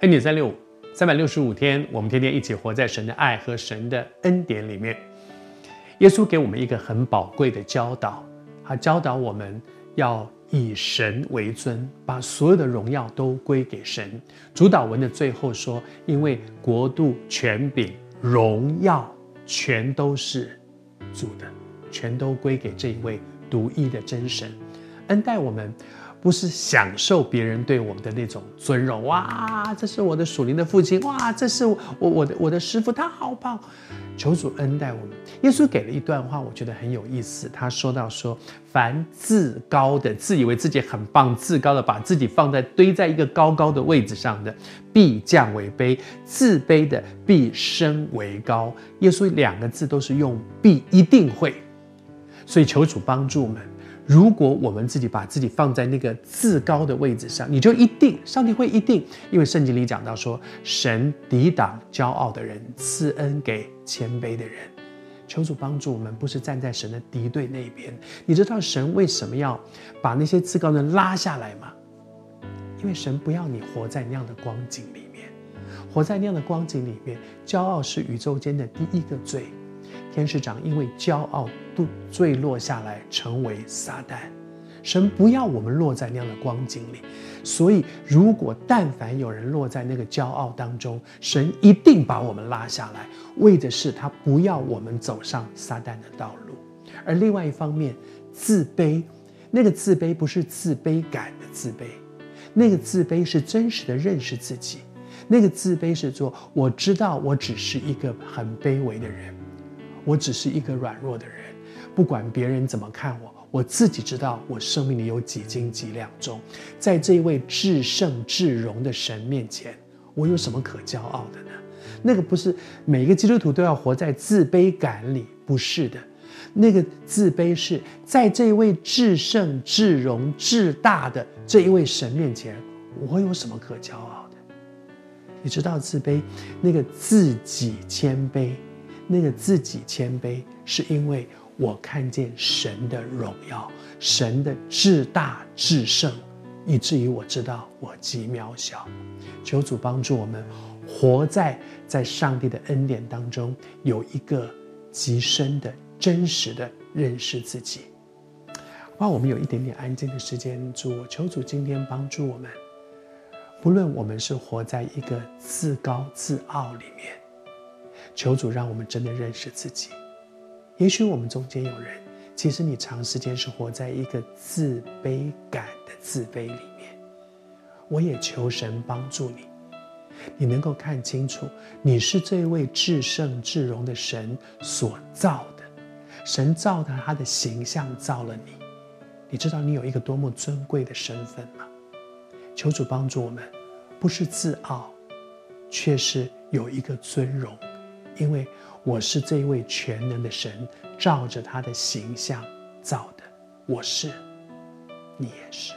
恩典三六五，三百六十五天，我们天天一起活在神的爱和神的恩典里面。耶稣给我们一个很宝贵的教导，他教导我们要以神为尊，把所有的荣耀都归给神。主祷文的最后说：“因为国度、权柄、荣耀，全都是主的，全都归给这一位独一的真神，恩待我们。”不是享受别人对我们的那种尊荣，哇，这是我的属灵的父亲，哇，这是我我的我的师傅，他好棒，求主恩待我们。耶稣给了一段话，我觉得很有意思。他说到说，凡自高的，自以为自己很棒，自高的，把自己放在堆在一个高高的位置上的，必降为卑；自卑的，必升为高。耶稣两个字都是用必，一定会。所以求主帮助我们。如果我们自己把自己放在那个自高的位置上，你就一定，上帝会一定，因为圣经里讲到说，神抵挡骄傲的人，赐恩给谦卑的人。求主帮助我们，不是站在神的敌对那边。你知道神为什么要把那些自高的人拉下来吗？因为神不要你活在那样的光景里面，活在那样的光景里面，骄傲是宇宙间的第一个罪。天使长因为骄傲都坠落下来，成为撒旦。神不要我们落在那样的光景里，所以如果但凡有人落在那个骄傲当中，神一定把我们拉下来，为的是他不要我们走上撒旦的道路。而另外一方面，自卑，那个自卑不是自卑感的自卑，那个自卑是真实的认识自己，那个自卑是说我知道我只是一个很卑微的人。我只是一个软弱的人，不管别人怎么看我，我自己知道我生命里有几斤几两重，在这一位至圣至荣的神面前，我有什么可骄傲的呢？那个不是每一个基督徒都要活在自卑感里，不是的。那个自卑是在这一位至圣至荣至大的这一位神面前，我有什么可骄傲的？你知道自卑，那个自己谦卑。那个自己谦卑，是因为我看见神的荣耀，神的至大至圣，以至于我知道我极渺小。求主帮助我们，活在在上帝的恩典当中，有一个极深的真实的认识自己。让我们有一点点安静的时间，主求主今天帮助我们，不论我们是活在一个自高自傲里面。求主让我们真的认识自己。也许我们中间有人，其实你长时间是活在一个自卑感的自卑里面。我也求神帮助你，你能够看清楚，你是这位至圣至荣的神所造的。神造的他的形象造了你，你知道你有一个多么尊贵的身份吗？求主帮助我们，不是自傲，却是有一个尊荣。因为我是这一位全能的神，照着他的形象造的，我是，你也是。